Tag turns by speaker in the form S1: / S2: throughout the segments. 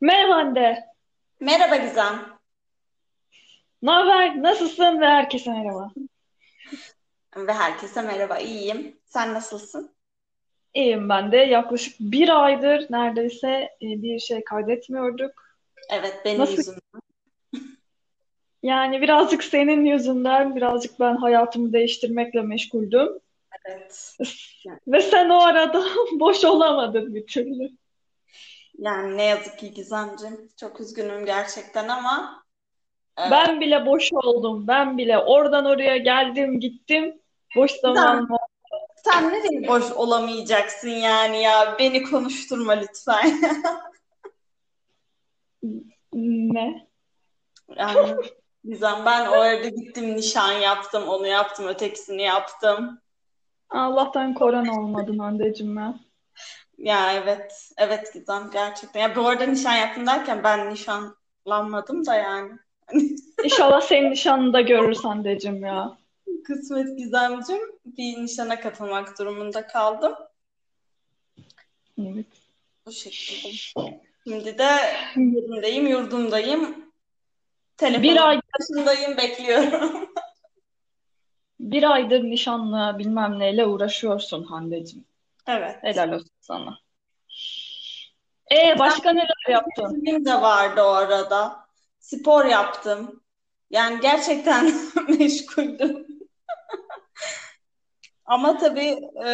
S1: Merhaba Hande.
S2: Merhaba Gizem.
S1: Ne haber? Nasılsın? Ve herkese merhaba.
S2: Ve herkese merhaba. İyiyim. Sen nasılsın?
S1: İyiyim ben de. Yaklaşık bir aydır neredeyse e, bir şey kaydetmiyorduk.
S2: Evet, benim
S1: Nasıl?
S2: yüzümden.
S1: Yani birazcık senin yüzünden, birazcık ben hayatımı değiştirmekle meşguldüm.
S2: Evet.
S1: Ve sen o arada boş olamadın bir türlü.
S2: Yani ne yazık ki Gizemciğim. Çok üzgünüm gerçekten ama e,
S1: Ben bile boş oldum. Ben bile oradan oraya geldim, gittim. Boş
S2: Gizem
S1: zamanım
S2: sen nereye boş olamayacaksın yani ya? Beni konuşturma lütfen.
S1: ne?
S2: Yani Gizem ben o arada gittim nişan yaptım, onu yaptım, ötekisini yaptım.
S1: Allah'tan korona olmadın Hande'cim ben.
S2: Ya evet, evet Gizem gerçekten. Ya bu arada nişan yaptım derken ben nişanlanmadım da yani.
S1: İnşallah senin nişanını da görürüz Hande'cim ya.
S2: Kısmet Gizemciğim bir nişana katılmak durumunda kaldım.
S1: Evet.
S2: Bu şekilde. Şimdi de yerimdeyim, yurdumdayım.
S1: Bir
S2: Telefonun
S1: ay
S2: başındayım, bekliyorum.
S1: bir aydır nişanlı bilmem neyle uğraşıyorsun Hande'cim.
S2: Evet.
S1: Helal olsun sana. E başka neler yaptın?
S2: Benim de vardı o arada. Spor yaptım. Yani gerçekten meşguldüm. Ama tabii e,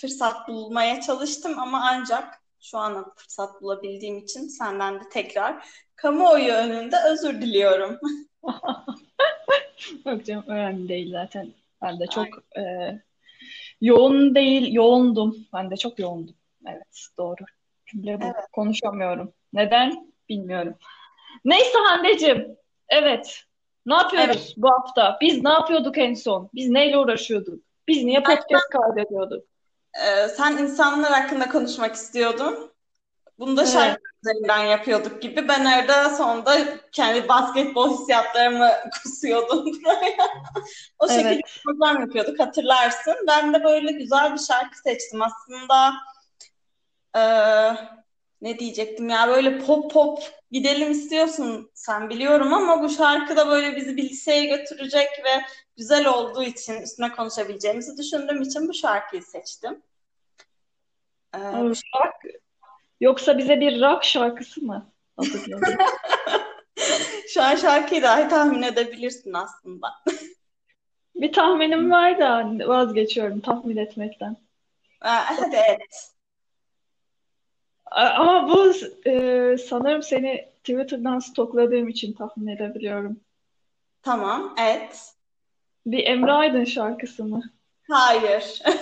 S2: fırsat bulmaya çalıştım ama ancak şu an fırsat bulabildiğim için senden de tekrar kamuoyu önünde özür diliyorum.
S1: Yok canım önemli değil zaten. Ben de çok e, yoğun değil, yoğundum. Ben de çok yoğundum. Evet, doğru. Cümle bu.
S2: Evet.
S1: Konuşamıyorum. Neden? Bilmiyorum. Neyse Hande'cim. Evet. Ne yapıyoruz
S2: Evet.
S1: bu hafta? Biz ne yapıyorduk en son? Biz neyle uğraşıyorduk? Biz niye podcast kaydediyorduk?
S2: E, sen insanlar hakkında konuşmak istiyordun. Bunu da
S1: Evet.
S2: şarkı üzerinden yapıyorduk gibi. Ben arada sonunda kendi basketbol hissiyatlarımı kusuyordum buraya. O şekilde
S1: Evet.
S2: program yapıyorduk hatırlarsın. Ben de böyle güzel bir şarkı seçtim. Aslında eee, ne diyecektim ya böyle pop pop gidelim istiyorsun sen biliyorum ama bu şarkı da böyle bizi bir liseye götürecek ve güzel olduğu için üstüne konuşabileceğimizi düşündüğüm için bu şarkıyı seçtim. Eee, bu
S1: Rock. Yoksa bize bir rock şarkısı mı?
S2: Şu an şarkıyı dahi tahmin edebilirsin aslında.
S1: Bir tahminim var da vazgeçiyorum tahmin etmekten.
S2: Evet.
S1: Ama bu e, sanırım seni Twitter'dan stokladığım için tahmin edebiliyorum.
S2: Tamam. Evet.
S1: Bir Emre Aydın şarkısı mı?
S2: Hayır.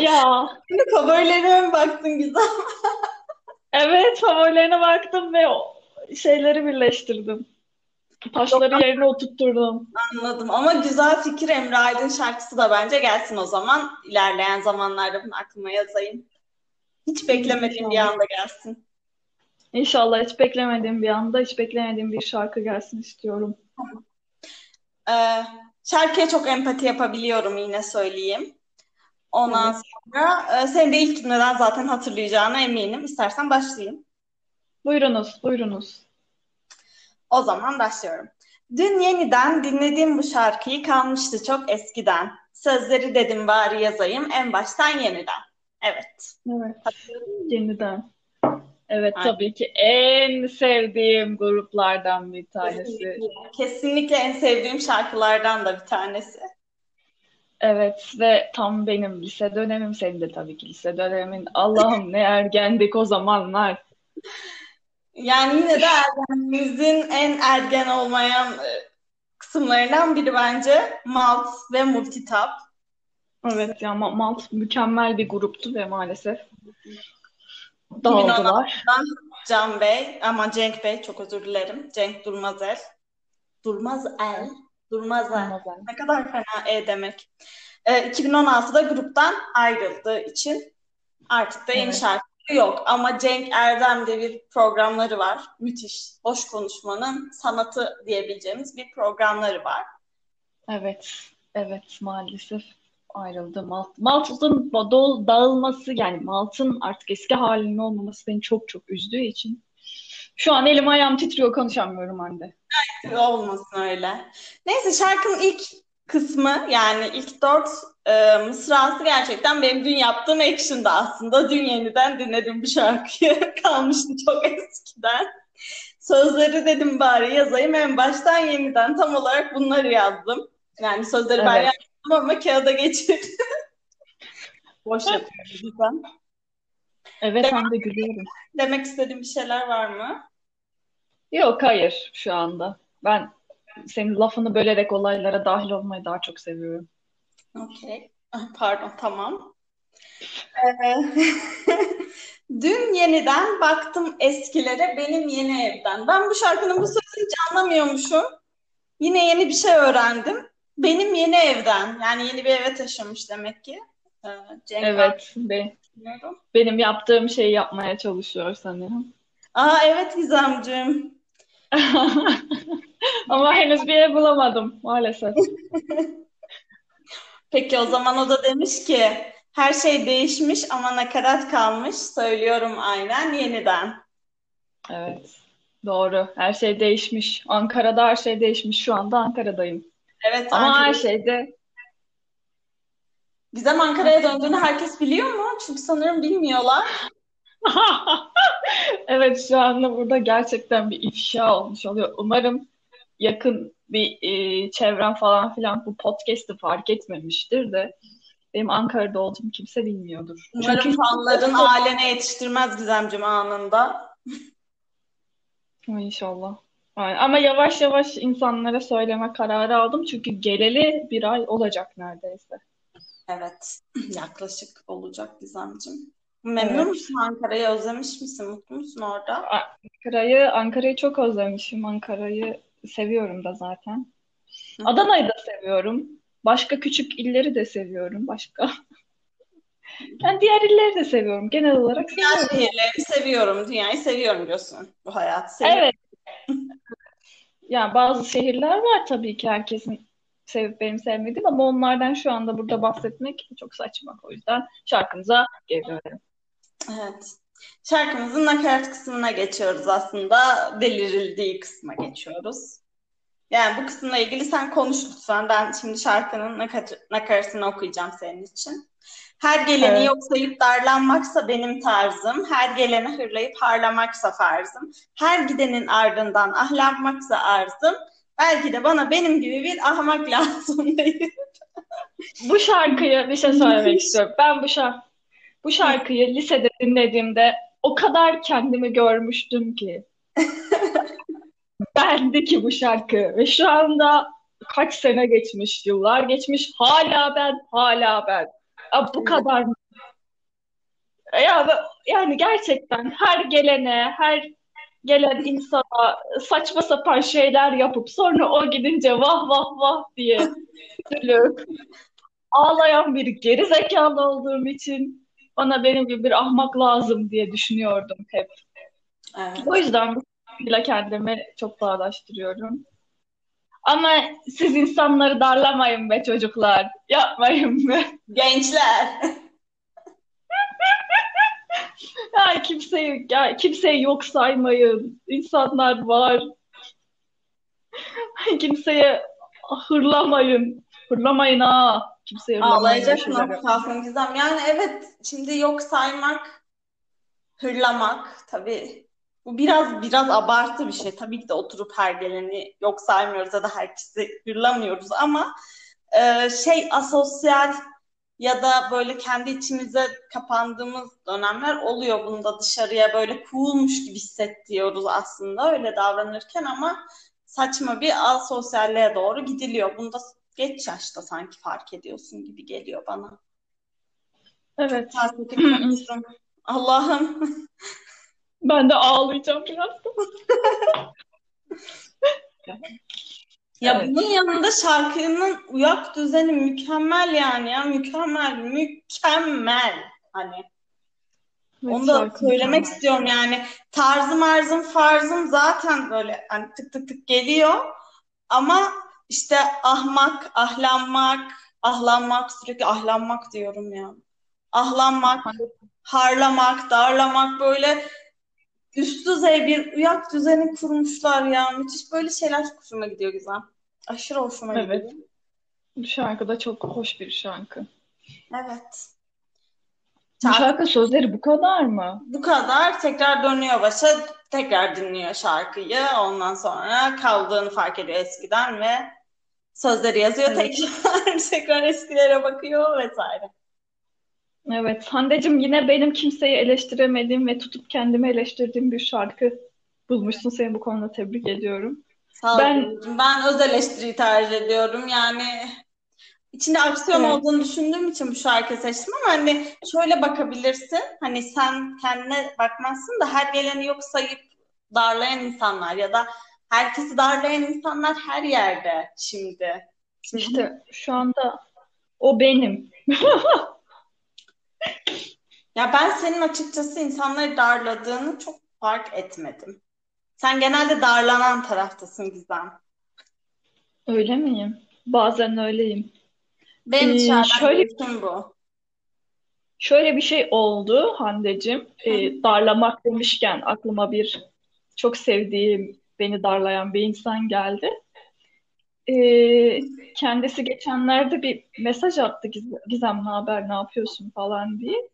S1: Ya
S2: Şimdi favorilerime mi baktın güzel?
S1: Evet favorilerine baktım ve o şeyleri birleştirdim. Taşları yerine oturtturdum.
S2: Anladım. Ama güzel fikir Emre Aydın şarkısı da bence gelsin o zaman. İlerleyen zamanlarda bunu aklıma yazayım. Hiç beklemediğim bir anda gelsin.
S1: İnşallah hiç beklemediğim bir anda hiç beklemediğim bir şarkı gelsin istiyorum.
S2: Ee, şarkıya çok empati yapabiliyorum yine söyleyeyim. Ondan
S1: Evet.
S2: sonra e, senin de ilk gitmeden zaten hatırlayacağına eminim. İstersen başlayayım.
S1: Buyurunuz, buyurunuz.
S2: O zaman başlıyorum. Dün yeniden dinlediğim bu şarkıyı kalmıştı çok eskiden. Sözleri dedim bari yazayım en baştan yeniden. Evet.
S1: Evet, yeniden. Evet,
S2: Aynen.
S1: tabii ki en sevdiğim gruplardan bir tanesi.
S2: Kesinlikle, kesinlikle en sevdiğim şarkılardan da bir tanesi.
S1: Evet ve tam benim lise dönemim, senin de tabii ki lise dönemin. Allah'ım ne ergendik o zamanlar.
S2: Yani yine de ergenliğimizin en ergen olmayan e, kısımlarından biri bence Malt ve Multitap.
S1: Evet ya Ma- Malt mükemmel bir gruptu ve maalesef dağıldılar.
S2: 2016'dan Can Bey, ama Cenk Bey çok özür dilerim. Cenk Durmazel. Durmazel. Durmazel. Ne kadar fena E demek. Ee, 2016'da gruptan ayrıldığı için artık da yeni
S1: Evet.
S2: şarkıları yok. Ama Cenk Erdem'de bir programları var. Müthiş. Boş konuşmanın sanatı diyebileceğimiz bir programları var.
S1: Evet, evet maalesef ayrıldı. Malt, Malt'ın dağılması yani Malt'ın artık eski halinin olmaması beni çok çok üzdüğü için Şu an elim ayağım titriyor konuşamıyorum Hande.
S2: Olmasın öyle. Neyse şarkının ilk kısmı yani ilk dört e, mısrası gerçekten benim dün yaptığım action'da aslında. Dün yeniden dinledim bu şarkıyı. Kalmıştı çok eskiden. Sözleri dedim bari yazayım. En baştan yeniden tam olarak bunları yazdım. Yani sözleri ben
S1: Evet.
S2: yazdım ama kağıda geçirdim. Boş yapıyorum.
S1: Evet Hande gülüyorum.
S2: Demek istediğim bir şeyler var mı?
S1: Yok hayır şu anda. Ben senin lafını bölerek olaylara dahil olmayı daha çok seviyorum.
S2: Okey. Ah, Pardon, tamam. Ee, Dün yeniden baktım eskilere benim yeni evden. Ben bu şarkının bu sözünü hiç anlamıyormuşum. Yine yeni bir şey öğrendim. Benim yeni evden. Yani yeni bir eve taşınmış demek ki. Ee, Cenk
S1: Evet, be- benim yaptığım şeyi yapmaya çalışıyor sanırım.
S2: Aa evet Gizemciğim.
S1: Ama henüz bir ev bulamadım maalesef.
S2: Peki o zaman o da demiş ki her şey değişmiş ama nakarat kalmış. Söylüyorum aynen yeniden.
S1: Evet, doğru. Her şey değişmiş. Ankara'da her şey değişmiş. Şu anda Ankara'dayım.
S2: Evet
S1: Ama her
S2: Ankara.
S1: şeyde
S2: Gizem Ankara'ya döndüğünü herkes biliyor mu? Çünkü sanırım bilmiyorlar.
S1: Evet şu anda burada gerçekten bir ifşa olmuş oluyor. Umarım yakın bir e, çevrem falan filan bu podcast'ı fark etmemiştir de benim Ankara'da olduğumu kimse bilmiyordur.
S2: Umarım
S1: Çünkü
S2: fanların ailene yetiştirmez Gizemciğim anında.
S1: inşallah. Aynen. Ama yavaş yavaş insanlara söyleme kararı aldım çünkü geleli bir ay olacak neredeyse.
S2: Evet, yaklaşık olacak Gizemciğim. Memnun
S1: Evet.
S2: musun Ankara'yı? Özlemiş misin? Mutlu musun orada?
S1: Ankara'yı Ankara'yı çok özlemişim. Ankara'yı seviyorum da zaten.
S2: Hı.
S1: Adana'yı da seviyorum. Başka küçük illeri de seviyorum. Başka. Yani diğer illeri de seviyorum. Genel olarak
S2: Dünya
S1: seviyorum.
S2: şehirlerini seviyorum, dünyayı seviyorum diyorsun. Bu hayatı seviyorum.
S1: Evet. Yani bazı şehirler var tabii ki herkesin sevip benim sevmediğim ama onlardan şu anda burada bahsetmek çok saçma. O yüzden şarkımıza geri dönelim.
S2: Evet. Şarkımızın nakarat kısmına geçiyoruz aslında. Delirildiği kısma geçiyoruz. Yani bu kısımla ilgili sen konuş lütfen. Ben şimdi şarkının nakar- nakaratını okuyacağım senin için. Her geleni
S1: Evet.
S2: yok sayıp darlanmaksa benim tarzım. Her geleni hırlayıp harlamaksa farzım. Her gidenin ardından ahlanmaksa arzım. Belki de bana benim gibi bir ahmak lazım değil.
S1: Bu şarkıyı bir şey söylemek istiyorum. Ben bu şarkı bu şarkıyı lisede dinlediğimde o kadar kendimi görmüştüm ki. Bendi ki bu şarkı ve şu anda kaç sene geçmiş, yıllar geçmiş. Hala ben, hala ben. Ya bu kadar mı? Ya, yani gerçekten her gelene, her gelen insana saçma sapan şeyler yapıp sonra o gidince vah vah vah diye üzülüp ağlayan bir geri zekalı olduğum için bana benim gibi bir ahmak lazım diye düşünüyordum hep.
S2: Evet.
S1: O yüzden bu kendimi çok bağdaştırıyorum. Ama siz insanları darlamayın be çocuklar. Yapmayın be.
S2: Gençler.
S1: Ya kimseyi, ya kimseyi yok saymayın. İnsanlar var. Kimseye hırlamayın. Hırlamayın ha. Hırlamayın.
S2: Ağlayacak
S1: yapmayın.
S2: noktasın Gizem. Yani evet şimdi yok saymak, hırlamak tabii bu biraz biraz abartı bir şey. Tabii ki de oturup her geleni yok saymıyoruz ya da herkesi hırlamıyoruz ama e, şey asosyal ya da böyle kendi içimize kapandığımız dönemler oluyor. Bunu da dışarıya böyle coolmuş gibi hissettiriyoruz aslında öyle davranırken ama saçma bir asosyalliğe doğru gidiliyor. Bunu da geç yaşta sanki fark ediyorsun gibi geliyor bana.
S1: Evet.
S2: Allah'ım.
S1: Ben de ağlayacağım biraz.
S2: Ya
S1: Evet.
S2: bunun yanında şarkının uyak düzeni mükemmel yani ya mükemmel mükemmel hani
S1: Evet,
S2: onu da söylemek
S1: mükemmel.
S2: istiyorum yani tarzım arzım farzım zaten böyle hani tık tık tık geliyor ama işte ahmak ahlanmak ahlanmak sürekli ahlanmak diyorum ya ahlanmak harlamak darlamak böyle üst düzey bir uyak düzeni kurmuşlar ya. Müthiş böyle şeyler çok hoşuma gidiyor Gizem. Aşırı hoşuma
S1: Evet.
S2: gidiyor.
S1: Bu şarkı da çok hoş bir şarkı.
S2: Evet.
S1: Bu
S2: Şarkı
S1: şarkı sözleri bu kadar mı?
S2: bu kadar tekrar dönüyor başa tekrar dinliyor şarkıyı. Ondan sonra kaldığını fark ediyor eskiden ve sözleri yazıyor
S1: Evet.
S2: tekrar tekrar eskilere bakıyor vesaire.
S1: Evet, Hande'cim yine benim kimseyi eleştiremediğim ve tutup kendimi eleştirdiğim bir şarkı bulmuşsun. Seni bu konuda tebrik ediyorum.
S2: Sağ ol
S1: Ben.
S2: Ben öz eleştiriyi tercih ediyorum. Yani içinde aksiyon
S1: evet,
S2: olduğunu düşündüğüm için bu şarkıyı seçtim ama hani şöyle bakabilirsin. Hani sen kendine bakmazsın da her geleni yok sayıp darlayan insanlar ya da herkesi darlayan insanlar her yerde şimdi. Şimdi
S1: işte şu anda o benim.
S2: ya ben senin açıkçası insanları darladığını çok fark etmedim. Sen genelde darlanan taraftasın Gizem.
S1: Öyle miyim? Bazen öyleyim.
S2: Benim
S1: Ee, şöyle
S2: görüşüm bu.
S1: şöyle bir şey oldu Hande'cim. Ee, darlamak demişken aklıma bir çok sevdiğim, beni darlayan bir insan geldi. Ee, kendisi geçenlerde bir mesaj attı Giz- Gizem ne haber ne yapıyorsun falan diye.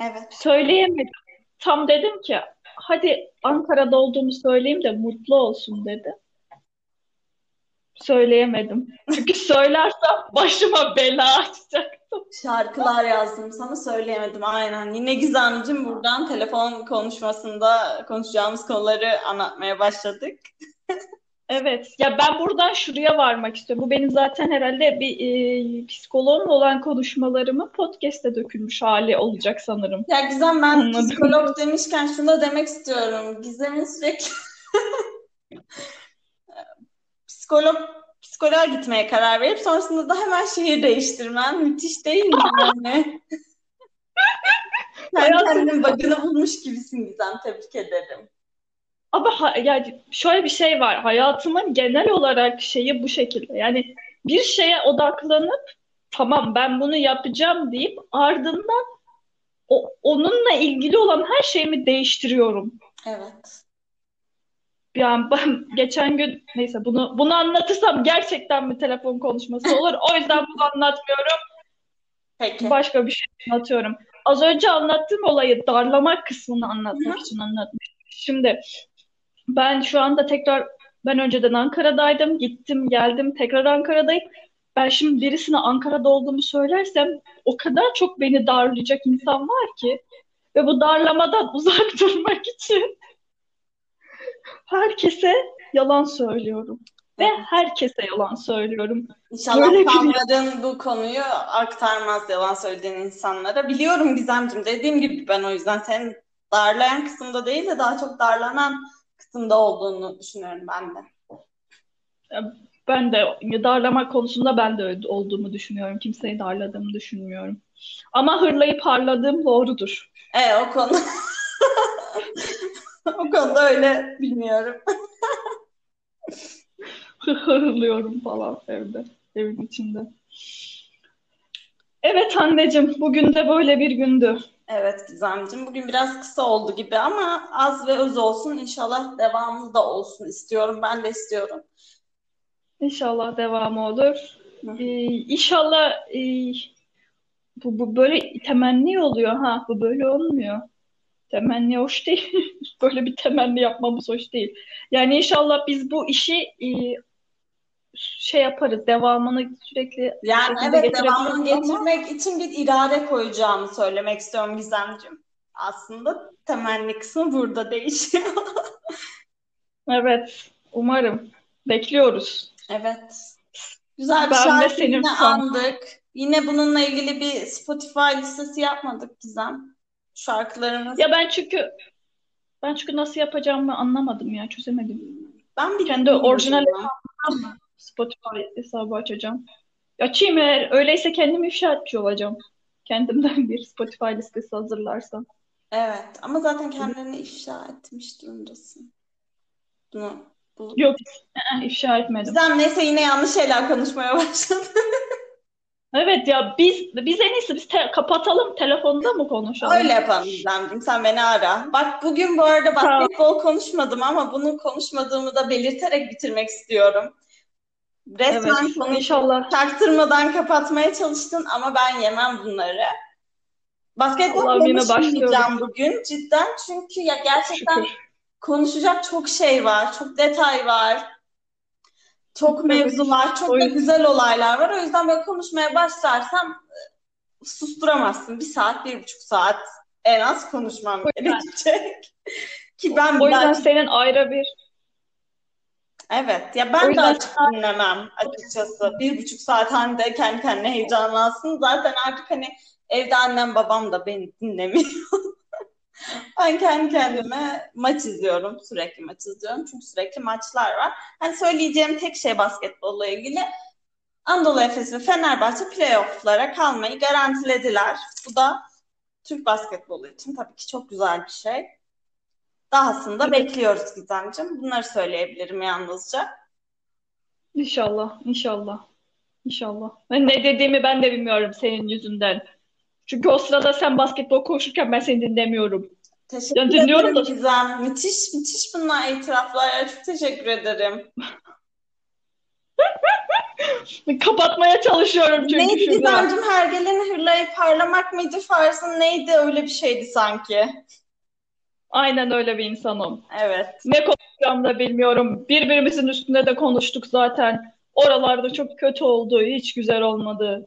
S2: Evet.
S1: Söyleyemedim. Tam dedim ki hadi Ankara'da olduğumu söyleyeyim de mutlu olsun dedi. Söyleyemedim. Çünkü söylersem başıma bela açacaktım.
S2: Şarkılar yazdım sana söyleyemedim aynen. Yine Gizemciğim buradan telefon konuşmasında konuşacağımız konuları anlatmaya başladık.
S1: Evet. Ya ben buradan şuraya varmak istiyorum. Bu benim zaten herhalde bir e, psikoloğumla olan konuşmalarımın podcast'e dökülmüş hali olacak sanırım.
S2: Ya Gizem ben
S1: Anladım.
S2: psikolog demişken şunu da demek istiyorum. Gizem'in sürekli psikolog psikoloğa gitmeye karar verip sonrasında da hemen şehir değiştirmen müthiş değil mi yani? Sen kendin bug'ını bulmuş gibisin Gizem. Tebrik ederim.
S1: ama ha- yani şöyle bir şey var. Hayatımın genel olarak şeyi bu şekilde. Yani bir şeye odaklanıp tamam ben bunu yapacağım deyip ardından o, onunla ilgili olan her şeyimi değiştiriyorum.
S2: Evet.
S1: Yani ben geçen gün neyse bunu bunu anlatırsam gerçekten bir telefon konuşması olur. O yüzden bunu anlatmıyorum.
S2: Peki.
S1: Başka bir şey anlatıyorum. Az önce anlattığım olayı darlamak kısmını anlatmak için anlatmıştım. Şimdi ben şu anda tekrar ben önceden Ankara'daydım. Gittim geldim tekrar Ankara'dayım. Ben şimdi birisine Ankara'da olduğumu söylersem o kadar çok beni darlayacak insan var ki ve bu darlamadan uzak durmak için herkese yalan söylüyorum. Ve herkese yalan söylüyorum.
S2: İnşallah
S1: Böyle bir
S2: bu konuyu aktarmaz yalan söylediğin insanlara. Biliyorum Gizemciğim dediğim gibi ben o yüzden senin darlayan kısımda değil de daha çok darlanan kısımda olduğunu düşünüyorum ben de.
S1: ben de darlama konusunda ben de öyle olduğumu düşünüyorum. Kimseyi darladığımı düşünmüyorum. Ama hırlayıp harladığım doğrudur.
S2: E o konu o konuda öyle bilmiyorum.
S1: Hırlıyorum falan evde, evin içinde. Evet anneciğim, bugün de böyle bir gündü.
S2: Evet Gizemciğim bugün biraz kısa oldu gibi ama az ve öz olsun. İnşallah devamı da olsun istiyorum. Ben de istiyorum.
S1: İnşallah devamı olur. Ee, inşallah e, bu, bu böyle temenni oluyor ha. Bu böyle olmuyor. Temenni hoş değil. Böyle bir temenni yapmamız hoş değil. Yani inşallah biz bu işi e, şey yaparız. Devamını sürekli
S2: Yani evet devamını
S1: getirebiliriz ama
S2: getirmek için bir irade koyacağımı söylemek istiyorum Gizemciğim. Aslında temenni kısmı burada değişiyor.
S1: evet umarım. Bekliyoruz.
S2: Evet. Güzel bir şarkı
S1: senin
S2: yine andık. Yine bununla ilgili bir Spotify listesi yapmadık Gizem. Şarkılarımız.
S1: Ya ben çünkü ben çünkü nasıl yapacağımı anlamadım ya. Çözemedim.
S2: Ben bir
S1: Kendi orijinal hesabımdan Spotify hesabı açacağım? Açayım eğer öyleyse kendim ifşa etmiş olacağım. Kendimden bir Spotify listesi hazırlarsam.
S2: Evet ama zaten kendilerini ifşa etmiş durumdasın. Bunu bu.
S1: Yok, ifşa etmedim.
S2: Gizem neyse yine yanlış şeyler konuşmaya başladı.
S1: Evet ya biz biz en iyisi biz te- kapatalım telefonda mı konuşalım?
S2: Öyle yapalım Gizemciğim. Sen beni ara. Bak bugün bu arada
S1: Tamam.
S2: basketbol konuşmadım ama bunu konuşmadığımı da belirterek bitirmek istiyorum. Resmen
S1: Evet.
S2: konuyu
S1: İnşallah.
S2: çaktırmadan kapatmaya çalıştın ama ben yemem bunları. Basketbol
S1: Allah'ım yine
S2: konuşmayacağım
S1: başlıyorum.
S2: bugün cidden çünkü ya gerçekten
S1: Şükür.
S2: konuşacak çok şey var, çok detay var, çok mevzu var, çok da güzel olaylar var. O yüzden böyle konuşmaya başlarsam e, susturamazsın. Bir saat, bir buçuk saat en az konuşmam gerekecek. Ki ben
S1: O yüzden
S2: belki-
S1: senin ayrı bir
S2: evet ya ben de
S1: yüzden-
S2: açık dinlemem açıkçası. Bir buçuk saat hani de kendi kendine heyecanlansın. Zaten artık hani evde annem babam da beni dinlemiyor. Ben kendi kendime maç izliyorum. Sürekli maç izliyorum. Çünkü sürekli maçlar var. Hani söyleyeceğim tek şey basketbolla ilgili. Anadolu Efes ve Fenerbahçe playoff'lara kalmayı garantilediler. Bu da Türk basketbolu için tabii ki çok güzel bir şey. Dahasını da bekliyoruz Gizemciğim. Bunları söyleyebilirim yalnızca.
S1: İnşallah, inşallah, inşallah. Ne dediğimi ben de bilmiyorum senin yüzünden. Çünkü o sırada sen basketbol konuşurken ben seni dinlemiyorum.
S2: Teşekkür
S1: Ya dinliyorum
S2: ederim
S1: da-
S2: Gizem. Müthiş, müthiş bunlar itiraflar. Ya. Çok teşekkür ederim.
S1: Kapatmaya çalışıyorum çünkü
S2: Neydi
S1: şurada.
S2: Gizemciğim? Hergelenin hırlayıp parlamak mıydı? Fars'ın neydi? Öyle bir şeydi sanki.
S1: Aynen öyle bir insanım.
S2: Evet.
S1: Ne konuşacağımı da bilmiyorum. Birbirimizin üstünde de konuştuk zaten. Oralarda çok kötü oldu. Hiç güzel olmadı.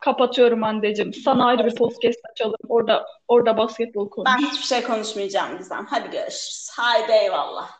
S1: Kapatıyorum anneciğim. Sana ayrı bir podcast açalım. Orada orada basketbol konuş.
S2: Ben hiçbir şey konuşmayacağım Gizem. Hadi görüşürüz. Haydi eyvallah.